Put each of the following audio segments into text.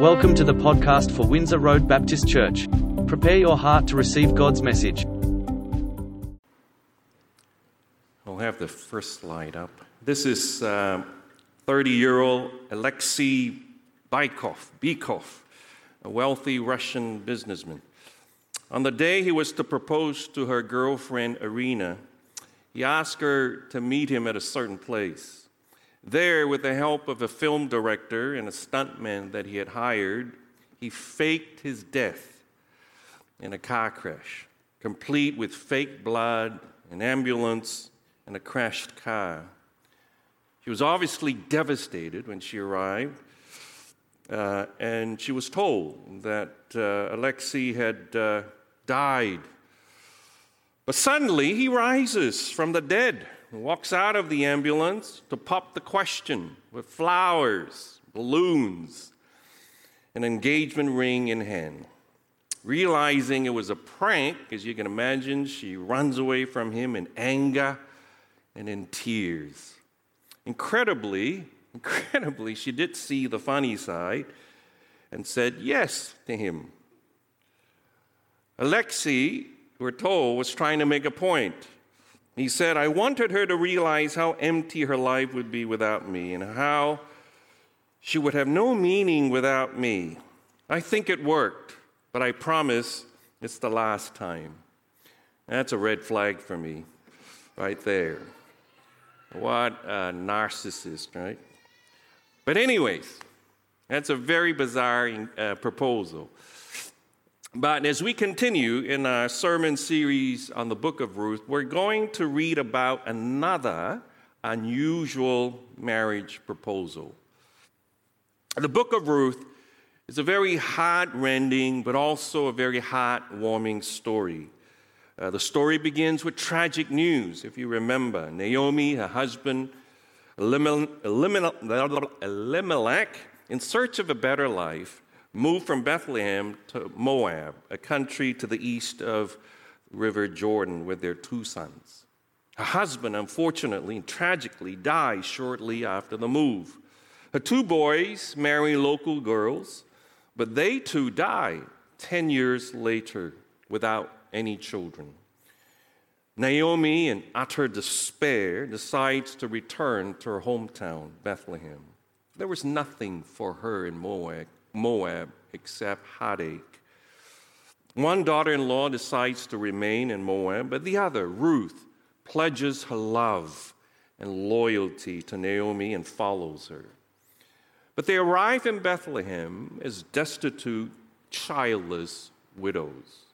Welcome to the podcast for Windsor Road Baptist Church. Prepare your heart to receive God's message. We'll have the first slide up. This is 30 uh, year old Alexei Bykov, Bykov, a wealthy Russian businessman. On the day he was to propose to her girlfriend Irina, he asked her to meet him at a certain place. There, with the help of a film director and a stuntman that he had hired, he faked his death in a car crash, complete with fake blood, an ambulance, and a crashed car. She was obviously devastated when she arrived, uh, and she was told that uh, Alexei had uh, died. But suddenly he rises from the dead walks out of the ambulance to pop the question with flowers, balloons, an engagement ring in hand. Realizing it was a prank, as you can imagine, she runs away from him in anger and in tears. Incredibly, incredibly, she did see the funny side and said yes to him. Alexei, we're told, was trying to make a point. He said, I wanted her to realize how empty her life would be without me and how she would have no meaning without me. I think it worked, but I promise it's the last time. That's a red flag for me, right there. What a narcissist, right? But, anyways, that's a very bizarre uh, proposal. But as we continue in our sermon series on the book of Ruth, we're going to read about another unusual marriage proposal. The book of Ruth is a very heart-rending, but also a very heart-warming story. Uh, the story begins with tragic news, if you remember. Naomi, her husband, Elimelech, in search of a better life, moved from Bethlehem to Moab, a country to the east of River Jordan, with their two sons. Her husband, unfortunately and tragically, died shortly after the move. Her two boys marry local girls, but they too die 10 years later without any children. Naomi, in utter despair, decides to return to her hometown, Bethlehem. There was nothing for her in Moab, Moab except heartache. One daughter in law decides to remain in Moab, but the other, Ruth, pledges her love and loyalty to Naomi and follows her. But they arrive in Bethlehem as destitute, childless widows.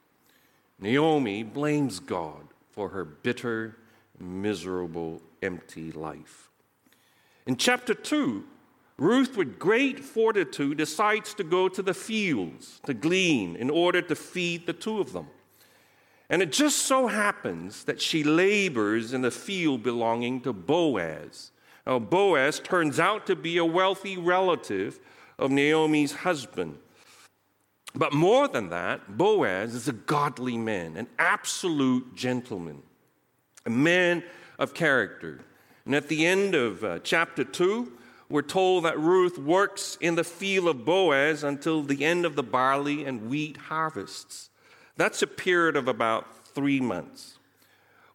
Naomi blames God for her bitter, miserable, empty life. In chapter 2, Ruth, with great fortitude, decides to go to the fields to glean in order to feed the two of them. And it just so happens that she labors in the field belonging to Boaz. Now, Boaz turns out to be a wealthy relative of Naomi's husband. But more than that, Boaz is a godly man, an absolute gentleman, a man of character. And at the end of uh, chapter 2, we're told that Ruth works in the field of Boaz until the end of the barley and wheat harvests. That's a period of about three months.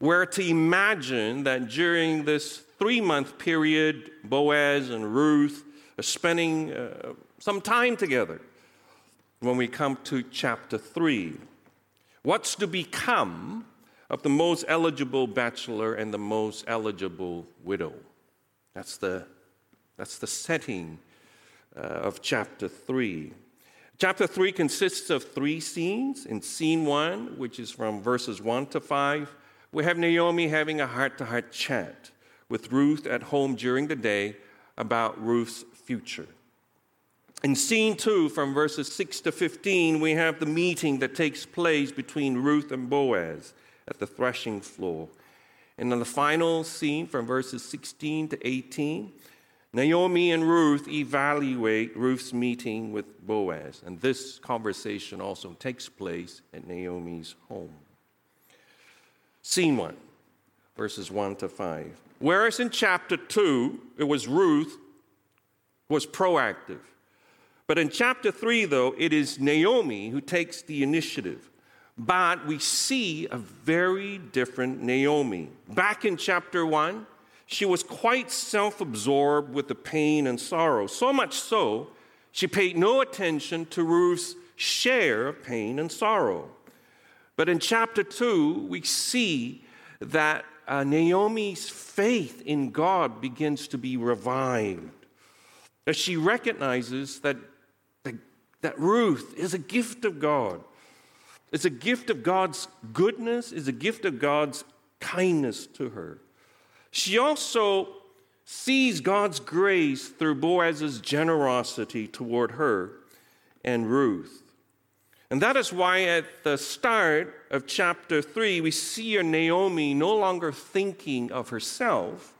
We're to imagine that during this three month period, Boaz and Ruth are spending uh, some time together when we come to chapter 3. What's to become of the most eligible bachelor and the most eligible widow? That's the that's the setting uh, of chapter 3. Chapter 3 consists of three scenes. In scene 1, which is from verses 1 to 5, we have Naomi having a heart to heart chat with Ruth at home during the day about Ruth's future. In scene 2, from verses 6 to 15, we have the meeting that takes place between Ruth and Boaz at the threshing floor. And in the final scene, from verses 16 to 18, Naomi and Ruth evaluate Ruth's meeting with Boaz, and this conversation also takes place at Naomi's home. Scene 1, verses 1 to 5. Whereas in chapter 2, it was Ruth was proactive. But in chapter 3, though, it is Naomi who takes the initiative. But we see a very different Naomi. Back in chapter 1, she was quite self absorbed with the pain and sorrow, so much so, she paid no attention to Ruth's share of pain and sorrow. But in chapter 2, we see that uh, Naomi's faith in God begins to be revived. As she recognizes that, that, that Ruth is a gift of God. It's a gift of God's goodness, is a gift of God's kindness to her. She also sees God's grace through Boaz's generosity toward her and Ruth. And that is why at the start of chapter 3, we see a Naomi no longer thinking of herself,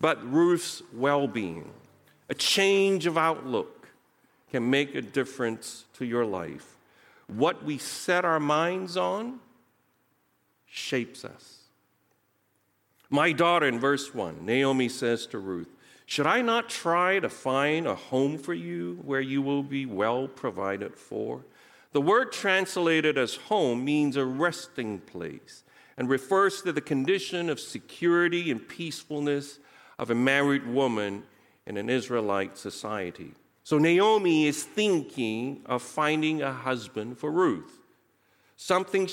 but Ruth's well being. A change of outlook can make a difference to your life. What we set our minds on shapes us. My daughter, in verse 1, Naomi says to Ruth, Should I not try to find a home for you where you will be well provided for? The word translated as home means a resting place and refers to the condition of security and peacefulness of a married woman in an Israelite society. So Naomi is thinking of finding a husband for Ruth. Something,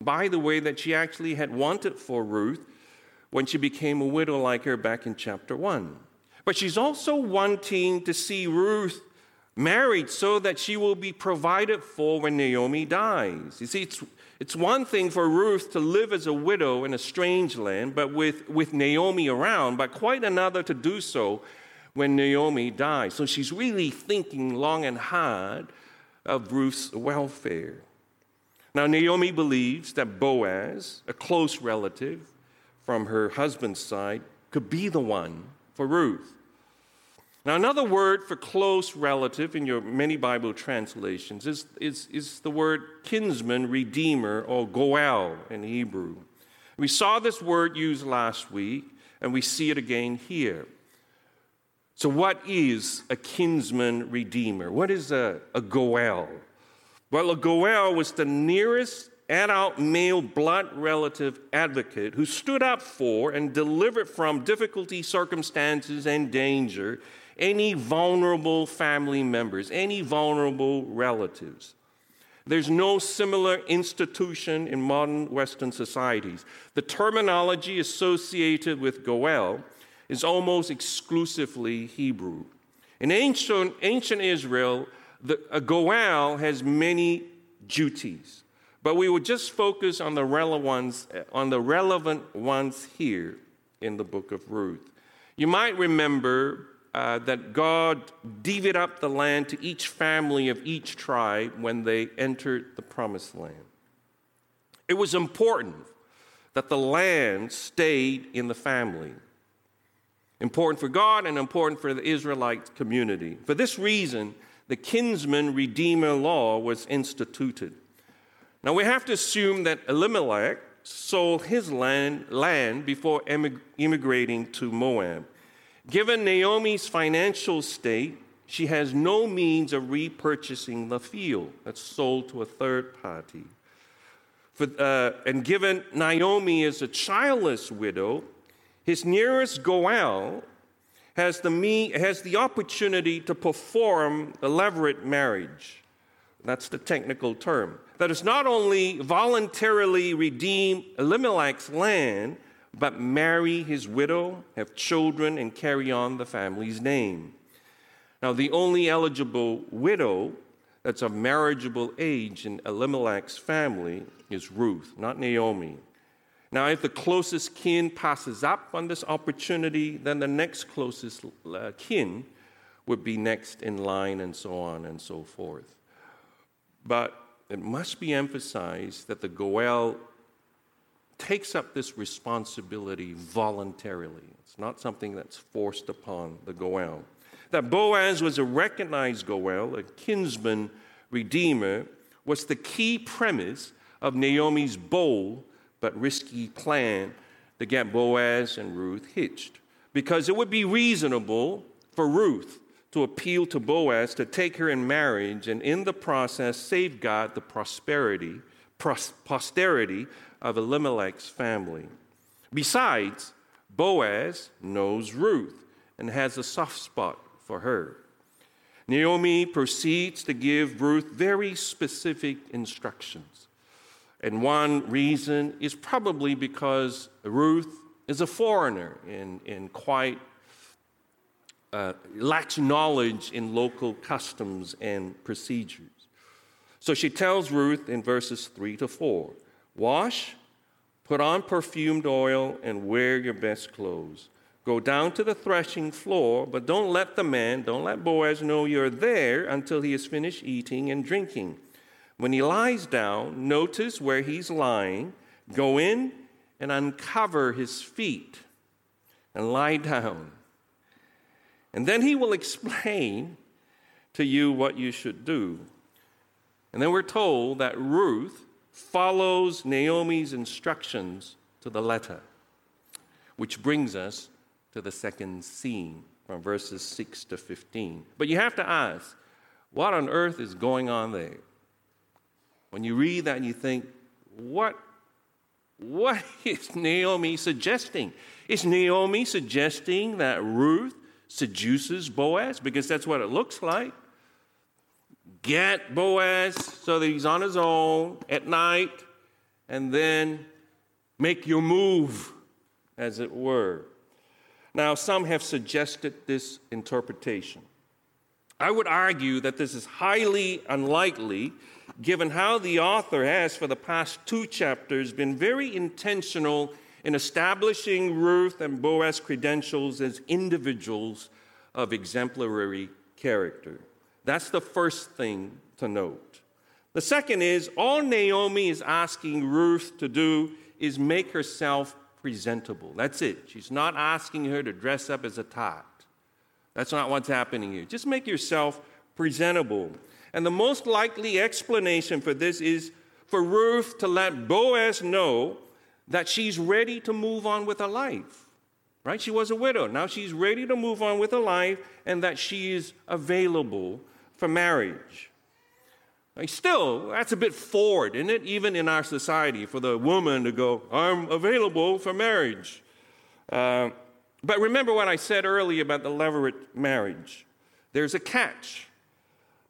by the way, that she actually had wanted for Ruth when she became a widow like her back in chapter 1. But she's also wanting to see Ruth married so that she will be provided for when Naomi dies. You see, it's, it's one thing for Ruth to live as a widow in a strange land, but with, with Naomi around, but quite another to do so when Naomi dies. So she's really thinking long and hard of Ruth's welfare. Now, Naomi believes that Boaz, a close relative from her husband's side, could be the one for Ruth. Now, another word for close relative in your many Bible translations is, is, is the word kinsman, redeemer, or goel in Hebrew. We saw this word used last week, and we see it again here. So, what is a kinsman redeemer? What is a, a goel? Well, a goel was the nearest adult male blood relative advocate who stood up for and delivered from difficulty, circumstances, and danger any vulnerable family members, any vulnerable relatives. There's no similar institution in modern Western societies. The terminology associated with Goel is almost exclusively Hebrew. In ancient, ancient Israel, the, a Goel has many duties, but we will just focus on the relevant ones, on the relevant ones here in the book of Ruth. You might remember uh, that God divvied up the land to each family of each tribe when they entered the promised land. It was important that the land stayed in the family. Important for God and important for the Israelite community. For this reason, the kinsman redeemer law was instituted. Now we have to assume that Elimelech sold his land, land before immigrating to Moab. Given Naomi's financial state, she has no means of repurchasing the field that's sold to a third party. For, uh, and given Naomi is a childless widow, his nearest Goel has the, me, has the opportunity to perform a levirate marriage. That's the technical term. That is not only voluntarily redeem Elimelech's land, but marry his widow, have children, and carry on the family's name. Now, the only eligible widow that's of marriageable age in Elimelech's family is Ruth, not Naomi. Now, if the closest kin passes up on this opportunity, then the next closest uh, kin would be next in line, and so on and so forth. But it must be emphasized that the Goel takes up this responsibility voluntarily. It's not something that's forced upon the Goel. That Boaz was a recognized Goel, a kinsman redeemer, was the key premise of Naomi's bold but risky plan to get Boaz and Ruth hitched. Because it would be reasonable for Ruth to appeal to Boaz to take her in marriage and in the process safeguard the prosperity, pros- posterity of Elimelech's family. Besides, Boaz knows Ruth and has a soft spot for her. Naomi proceeds to give Ruth very specific instructions. And one reason is probably because Ruth is a foreigner and, and quite uh, lacks knowledge in local customs and procedures. So she tells Ruth in verses 3 to 4 Wash, put on perfumed oil, and wear your best clothes. Go down to the threshing floor, but don't let the man, don't let Boaz know you're there until he has finished eating and drinking. When he lies down, notice where he's lying, go in and uncover his feet and lie down. And then he will explain to you what you should do. And then we're told that Ruth follows Naomi's instructions to the letter, which brings us to the second scene from verses 6 to 15. But you have to ask, what on earth is going on there? When you read that and you think, what, what is Naomi suggesting? Is Naomi suggesting that Ruth seduces Boaz because that's what it looks like. Get Boaz so that he's on his own at night and then make your move, as it were. Now, some have suggested this interpretation. I would argue that this is highly unlikely given how the author has, for the past two chapters, been very intentional in establishing Ruth and Boaz credentials as individuals of exemplary character. That's the first thing to note. The second is all Naomi is asking Ruth to do is make herself presentable. That's it. She's not asking her to dress up as a tot. That's not what's happening here. Just make yourself presentable. And the most likely explanation for this is for Ruth to let Boaz know that she's ready to move on with her life. Right? She was a widow. Now she's ready to move on with her life and that she is available for marriage. still, that's a bit forward, isn't it? Even in our society, for the woman to go, I'm available for marriage. Uh, but remember what I said earlier about the levirate marriage. There's a catch.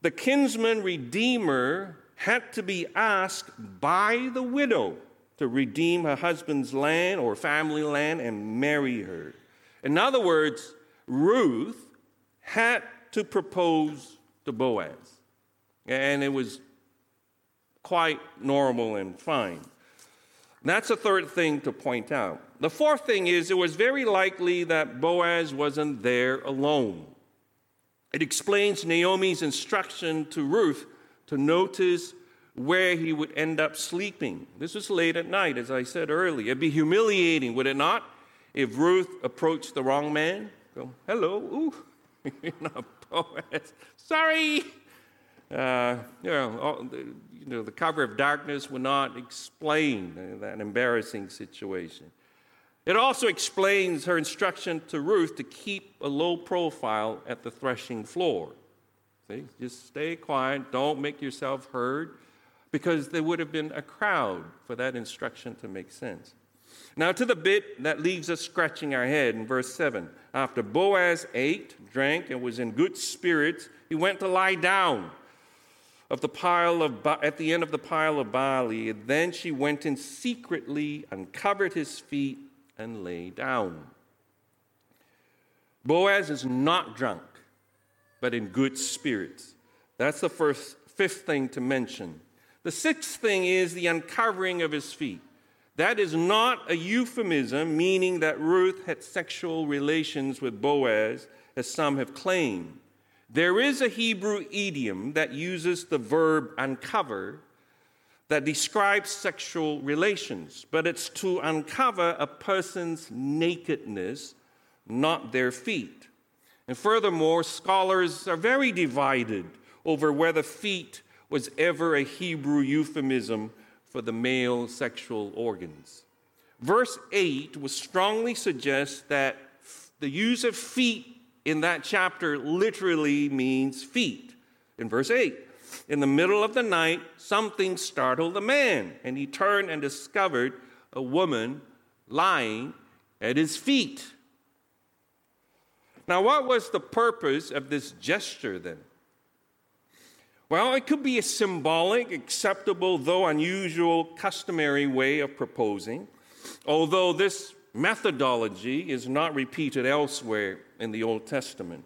The kinsman redeemer had to be asked by the widow to redeem her husband's land or family land and marry her. In other words, Ruth had to propose to Boaz. And it was quite normal and fine. That's the third thing to point out. The fourth thing is it was very likely that Boaz wasn't there alone. It explains Naomi's instruction to Ruth to notice where he would end up sleeping. This was late at night, as I said earlier. It'd be humiliating, would it not, if Ruth approached the wrong man? Go, hello, ooh, you're not Boaz. Sorry. Uh, you, know, all, the, you know, the cover of darkness would not explain that embarrassing situation. It also explains her instruction to Ruth to keep a low profile at the threshing floor. See, just stay quiet, don't make yourself heard because there would have been a crowd for that instruction to make sense. Now, to the bit that leaves us scratching our head in verse 7. After Boaz ate, drank, and was in good spirits, he went to lie down of the pile of, at the end of the pile of barley. Then she went in secretly, uncovered his feet, and lay down. Boaz is not drunk, but in good spirits. That's the first, fifth thing to mention. The sixth thing is the uncovering of his feet. That is not a euphemism, meaning that Ruth had sexual relations with Boaz, as some have claimed. There is a Hebrew idiom that uses the verb uncover that describes sexual relations, but it's to uncover a person's nakedness, not their feet. And furthermore, scholars are very divided over whether feet was ever a Hebrew euphemism for the male sexual organs. Verse 8 would strongly suggest that the use of feet in that chapter literally means feet. In verse 8, in the middle of the night, something startled the man, and he turned and discovered a woman lying at his feet. Now, what was the purpose of this gesture then? Well, it could be a symbolic, acceptable, though unusual, customary way of proposing, although this methodology is not repeated elsewhere in the Old Testament.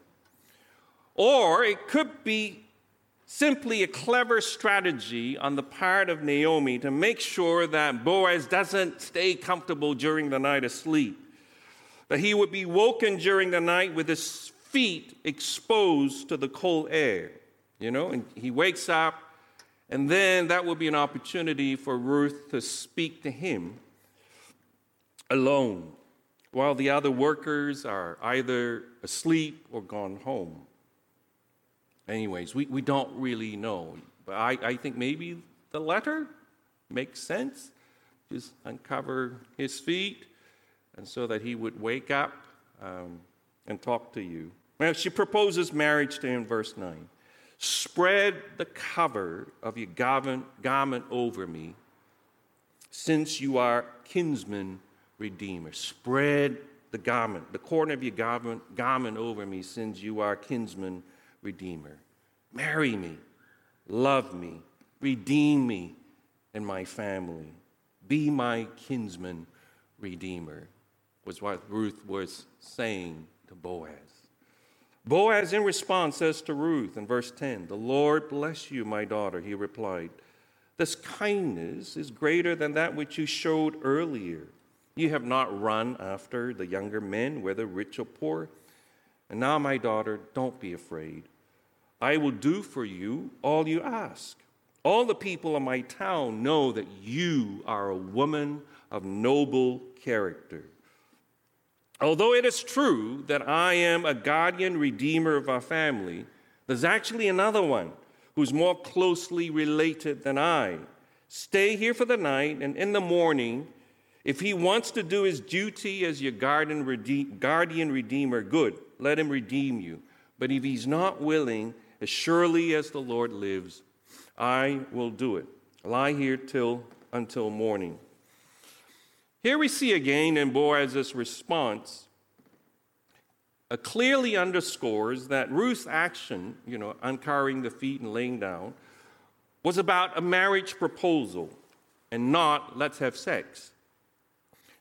Or it could be simply a clever strategy on the part of Naomi to make sure that Boaz doesn't stay comfortable during the night asleep, that he would be woken during the night with his feet exposed to the cold air. You know, and he wakes up, and then that will be an opportunity for Ruth to speak to him alone while the other workers are either asleep or gone home. Anyways, we, we don't really know. But I, I think maybe the letter makes sense. Just uncover his feet, and so that he would wake up um, and talk to you. Well, she proposes marriage to him, verse 9. Spread the cover of your garment, over me, since you are kinsman redeemer. Spread the garment, the corner of your garment, garment over me, since you are kinsman redeemer. Marry me, love me, redeem me and my family. Be my kinsman redeemer, was what Ruth was saying to Boaz. Boaz, in response, says to Ruth in verse 10, The Lord bless you, my daughter, he replied. This kindness is greater than that which you showed earlier. You have not run after the younger men, whether rich or poor. And now, my daughter, don't be afraid. I will do for you all you ask. All the people of my town know that you are a woman of noble character. Although it is true that I am a guardian redeemer of our family, there's actually another one who's more closely related than I. Stay here for the night, and in the morning, if he wants to do his duty as your guardian, redeemer, good, let him redeem you. But if he's not willing, as surely as the Lord lives, I will do it. Lie here till until morning. Here we see again in Boaz's response, it clearly underscores that Ruth's action, you know, uncovering the feet and laying down, was about a marriage proposal and not let's have sex.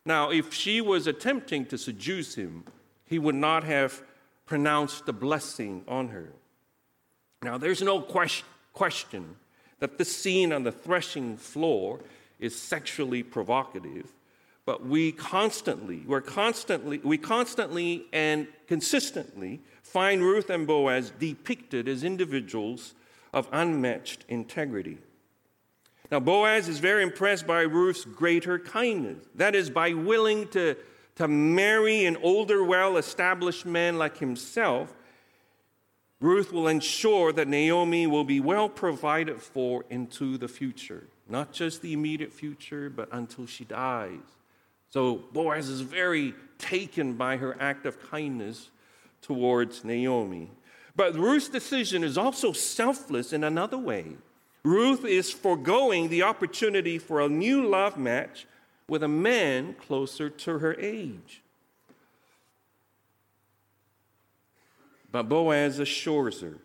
Now, if she was attempting to seduce him, he would not have pronounced the blessing on her. Now, there's no question that this scene on the threshing floor is sexually provocative but we constantly, we're constantly, we constantly and consistently find Ruth and Boaz depicted as individuals of unmatched integrity. Now, Boaz is very impressed by Ruth's greater kindness. That is, by willing to, to marry an older, well established man like himself, Ruth will ensure that Naomi will be well provided for into the future. Not just the immediate future, but until she dies. So Boaz is very taken by her act of kindness towards Naomi. But Ruth's decision is also selfless in another way. Ruth is foregoing the opportunity for a new love match with a man closer to her age. But Boaz assures her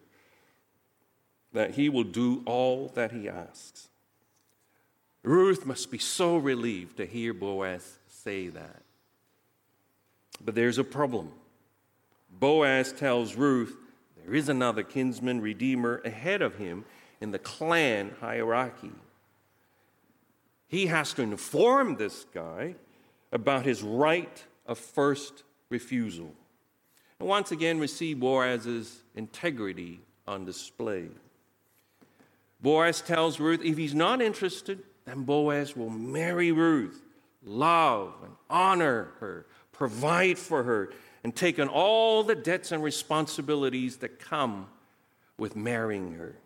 that he will do all that he asks. Ruth must be so relieved to hear Boaz say that. But there's a problem. Boaz tells Ruth there is another kinsman redeemer ahead of him in the clan hierarchy. He has to inform this guy about his right of first refusal. And once again, we see Boaz's integrity on display. Boaz tells Ruth if he's not interested, then Boaz will marry Ruth love and honor her, provide for her, and take on all the debts and responsibilities that come with marrying her.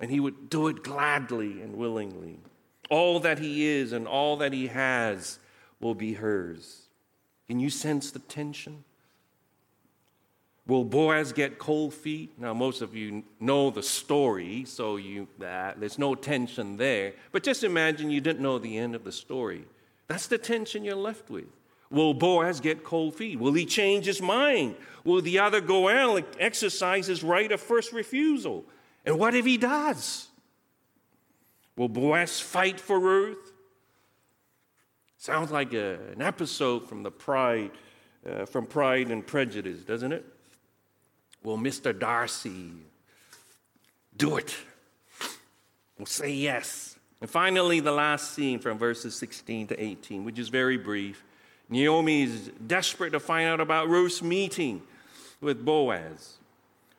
And he would do it gladly and willingly. All that he is and all that he has will be hers. Can you sense the tension? Will Boaz get cold feet? Now, most of you know the story, so you, uh, there's no tension there. But just imagine you didn't know the end of the story. That's the tension you're left with. Will Boaz get cold feet? Will he change his mind? Will the other Goel exercise his right of first refusal? And what if he does? Will Boaz fight for Ruth? Sounds like a, an episode from the Pride, uh, from Pride and Prejudice, doesn't it? Will Mr. Darcy do it? Will say yes. And finally, the last scene from verses 16 to 18, which is very brief. Naomi is desperate to find out about Ruth's meeting with Boaz.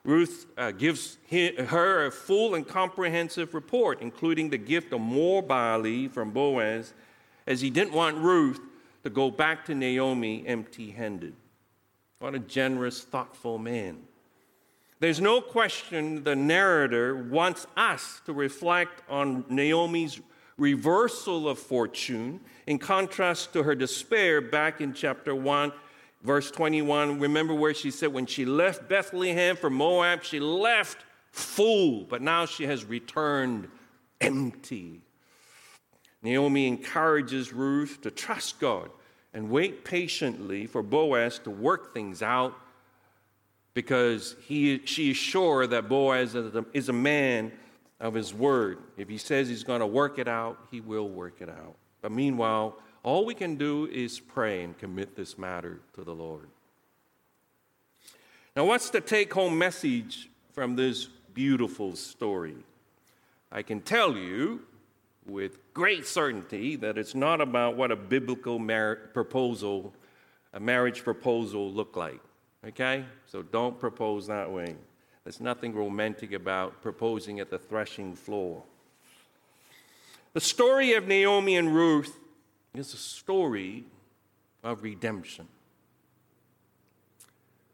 Ruth uh, gives her a full and comprehensive report, including the gift of more barley from Boaz, as he didn't want Ruth to go back to Naomi empty handed. What a generous, thoughtful man. There's no question the narrator wants us to reflect on Naomi's reversal of fortune in contrast to her despair back in chapter 1, verse 21. Remember where she said, when she left Bethlehem for Moab, she left full, but now she has returned empty. Naomi encourages Ruth to trust God and wait patiently for Boaz to work things out because he, she is sure that Boaz is a, man of his word. If he says he's going to work it out, he will work it out. But meanwhile, all we can do is pray and commit this matter to the Lord. Now, what's the take home message from this beautiful story? I can tell you with great certainty that it's not about what a biblical mar- proposal, a marriage proposal, looked like. Okay? So don't propose that way. There's nothing romantic about proposing at the threshing floor. The story of Naomi and Ruth is a story of redemption.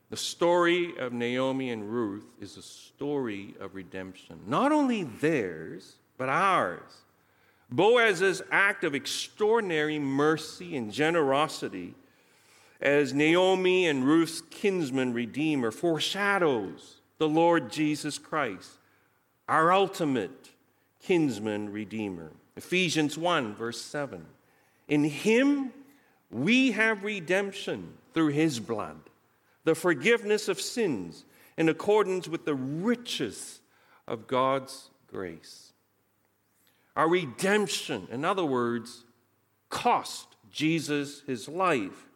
The story of Naomi and Ruth is a story of redemption. Not only theirs, but ours. Boaz's act of extraordinary mercy and generosity as Naomi and Ruth's kinsman redeemer foreshadows the Lord Jesus Christ, our ultimate kinsman redeemer. Ephesians 1, verse 7. In him we have redemption through his blood, the forgiveness of sins in accordance with the riches of God's grace. Our redemption, in other words, cost Jesus his life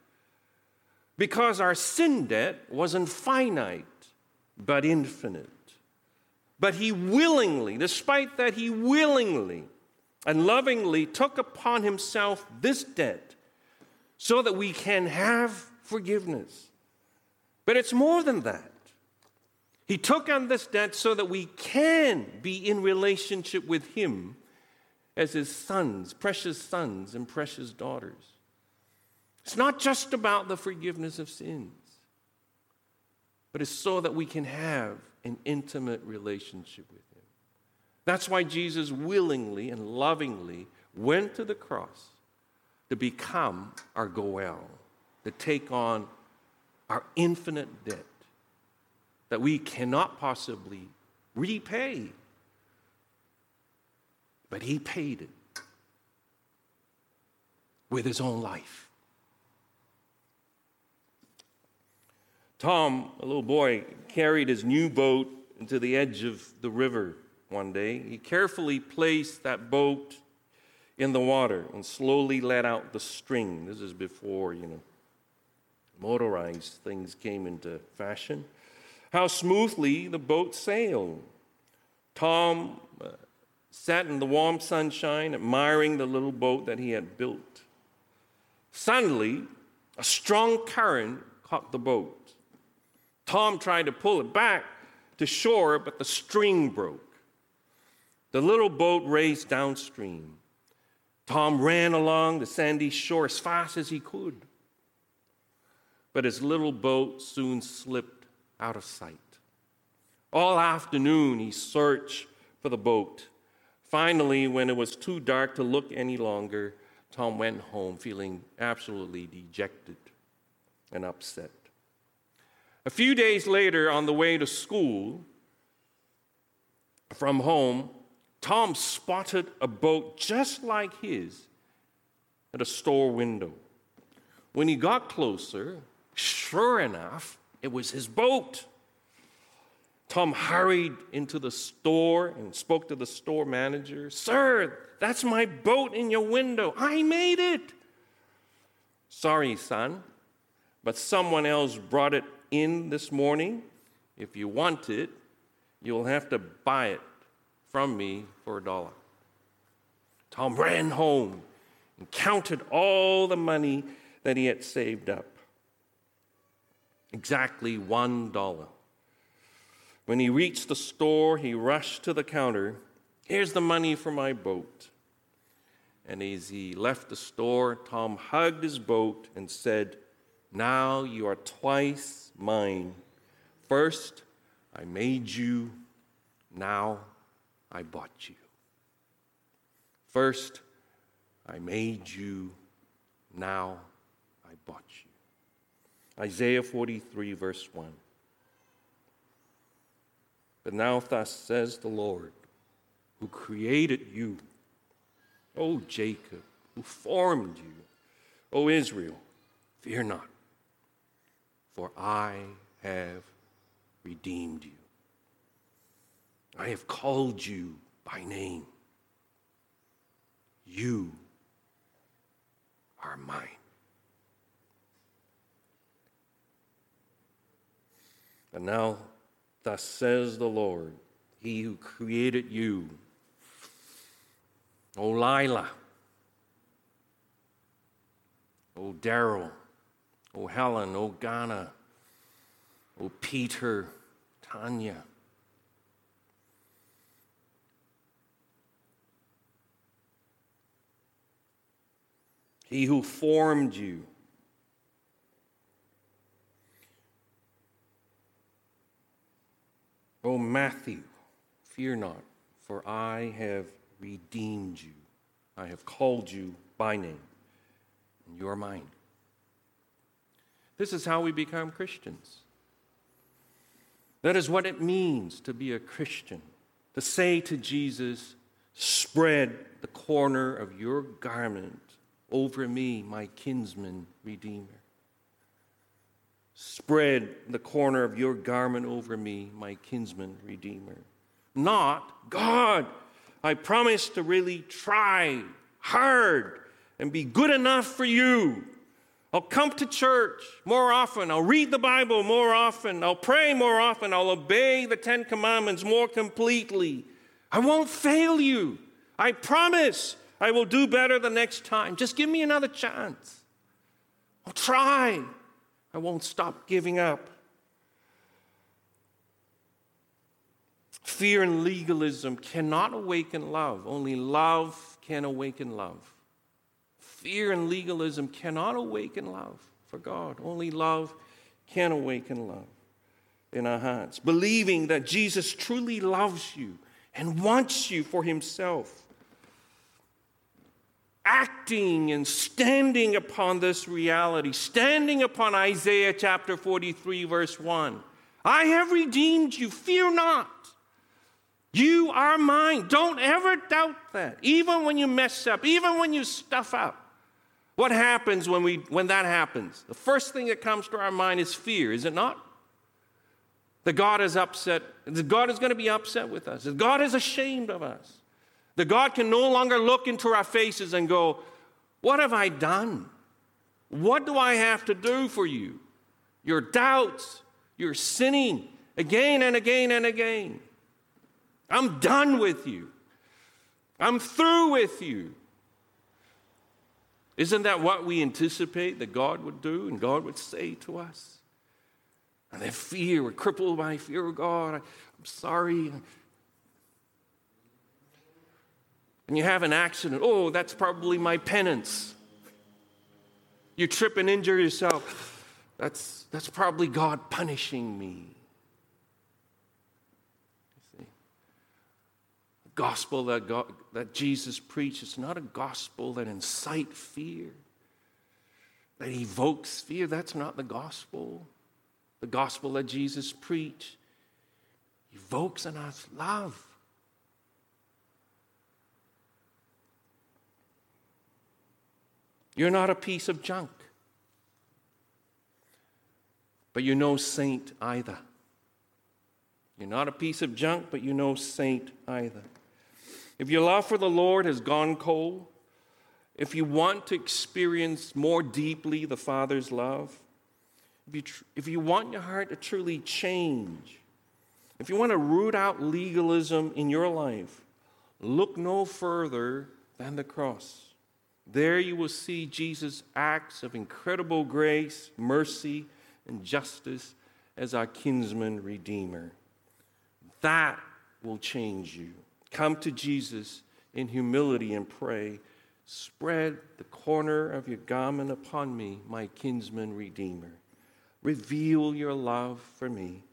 because our sin debt wasn't finite, but infinite. But he willingly, despite that, he willingly and lovingly took upon himself this debt so that we can have forgiveness. But it's more than that. He took on this debt so that we can be in relationship with him as his sons, precious sons and precious daughters. It's not just about the forgiveness of sins, but it's so that we can have an intimate relationship with him. That's why Jesus willingly and lovingly went to the cross to become our Goel, to take on our infinite debt that we cannot possibly repay. But he paid it with his own life. Tom, a little boy, carried his new boat into the edge of the river one day. He carefully placed that boat in the water and slowly let out the string. This is before, you know, motorized things came into fashion. How smoothly the boat sailed. Tom uh, sat in the warm sunshine, admiring the little boat that he had built. Suddenly, a strong current caught the boat. Tom tried to pull it back to shore, but the string broke. The little boat raced downstream. Tom ran along the sandy shore as fast as he could. But his little boat soon slipped out of sight. All afternoon, he searched for the boat. Finally, when it was too dark to look any longer, Tom went home feeling absolutely dejected and upset. A few days later, on the way to school from home, Tom spotted a boat just like his at a store window. When he got closer, sure enough, it was his boat. Tom hurried into the store and spoke to the store manager. Sir, that's my boat in your window. I made it. Sorry, son, but someone else brought it in this morning. If you want it, you'll have to buy it from me for a dollar. Tom ran home and counted all the money that he had saved up. Exactly one dollar. When he reached the store, he rushed to the counter. Here's the money for my boat. And as he left the store, Tom hugged his boat and said, Now you are twice mine. First, I made you. Now, I bought you. First, I made you. Now, I bought you. Isaiah 43, verse 1. But now, thus says the Lord, who created you, O Jacob, who formed you, O Israel, fear not, for I have redeemed you. I have called you by name. You are mine. And now, thus says the Lord, He who created you, O Lila, O Daryl, O Helen, O Ghana, O Peter, Tanya. He who formed you. O Matthew, fear not, for I have redeemed you. I have called you by name, and you are mine. This is how we become Christians. That is what it means to be a Christian, to say to Jesus, Spread the corner of your garment over me, my kinsman redeemer. Spread the corner of your garment over me, my kinsman redeemer. Not, God, I promise to really try hard and be good enough for you. I'll come to church more often. I'll read the Bible more often. I'll pray more often. I'll obey the Ten Commandments more completely. I won't fail you. I promise I will do better the next time. Just give me another chance. I'll try. I won't stop giving up. Fear and legalism cannot awaken love. Only love can awaken love. Fear and legalism cannot awaken love for God. Only love can awaken love in our hearts. Believing that Jesus truly loves you and wants you for himself acting and standing upon this reality, standing upon Isaiah chapter 43, verse 1. I have redeemed you, fear not. You are mine. Don't ever doubt that. Even when you mess up, even when you stuff up. What happens when, we, when that happens? The first thing that comes to our mind is fear, is it not? That God is upset, that God is going to be upset with us, that God is ashamed of us. That God can no longer look into our faces and go, What have I done? What do I have to do for you? Your doubts, your sinning again and again and again. I'm done with you. I'm through with you. Isn't that what we anticipate that God would do and God would say to us? And then fear, we're crippled by fear of God. I'm sorry and you have an accident, oh, that's probably my penance. You trip and injure yourself, that's, that's probably God punishing me. You see? The gospel that, God, that Jesus preached is not a gospel that incites fear, that evokes fear. That's not the gospel. The gospel that Jesus preached evokes in us love. You're not a piece of junk, but you're no saint either. You're not a piece of junk, but you're no saint either. If your love for the Lord has gone cold, if you want to experience more deeply the Father's love, if you, tr- if you want your heart to truly change, if you want to root out legalism in your life, look no further than the cross. There you will see Jesus' acts of incredible grace, mercy, and justice as our kinsman redeemer. That will change you. Come to Jesus in humility and pray. Spread the corner of your garment upon me, my kinsman redeemer. Reveal your love for me.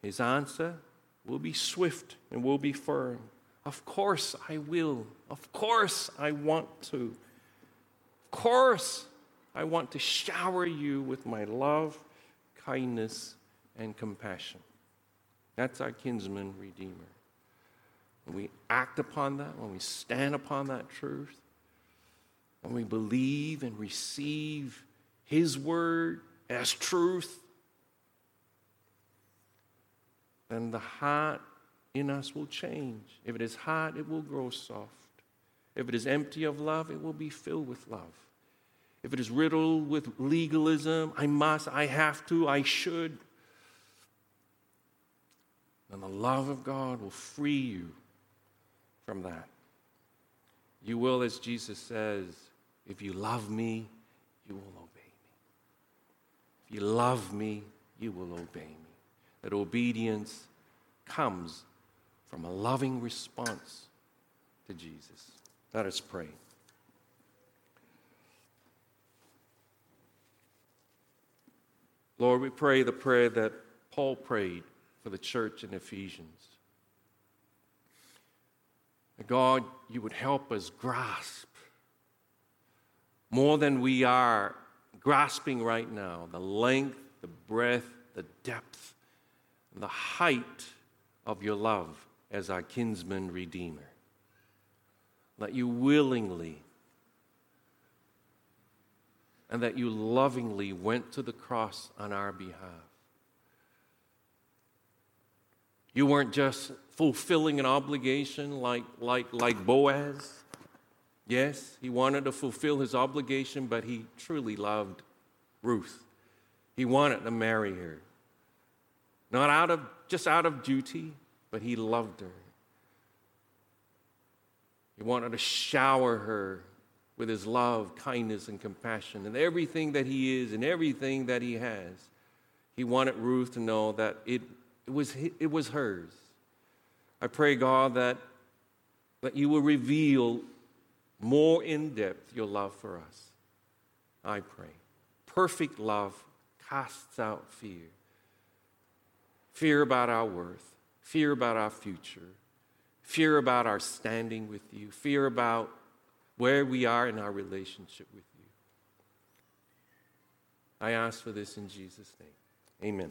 His answer will be swift and will be firm. Of course I will. Of course I want to. Of course I want to shower you with my love, kindness, and compassion. That's our kinsman redeemer. When we act upon that, when we stand upon that truth, when we believe and receive His word as truth, then the heart in us will change. If it is hard, it will grow soft. If it is empty of love, it will be filled with love. If it is riddled with legalism, I must, I have to, I should, then the love of God will free you from that. You will, as Jesus says, if you love me, you will obey me. If you love me, you will obey me. That obedience comes from a loving response to Jesus. Let us pray. Lord, we pray the prayer that Paul prayed for the church in Ephesians. God, you would help us grasp more than we are grasping right now the length, the breadth, the depth, the height of your love as our kinsman redeemer. That you willingly and that you lovingly went to the cross on our behalf. You weren't just fulfilling an obligation like, like, like Boaz. Yes, he wanted to fulfill his obligation, but he truly loved Ruth. He wanted to marry her. Not out of just out of duty, but he loved her. He wanted to shower her with his love, kindness, and compassion, and everything that he is and everything that he has. He wanted Ruth to know that it, it, was, it was hers. I pray, God, that, that you will reveal more in depth your love for us. I pray. Perfect love casts out fear fear about our worth, fear about our future, fear about our standing with you, fear about where we are in our relationship with you. I ask for this in Jesus' name. Amen.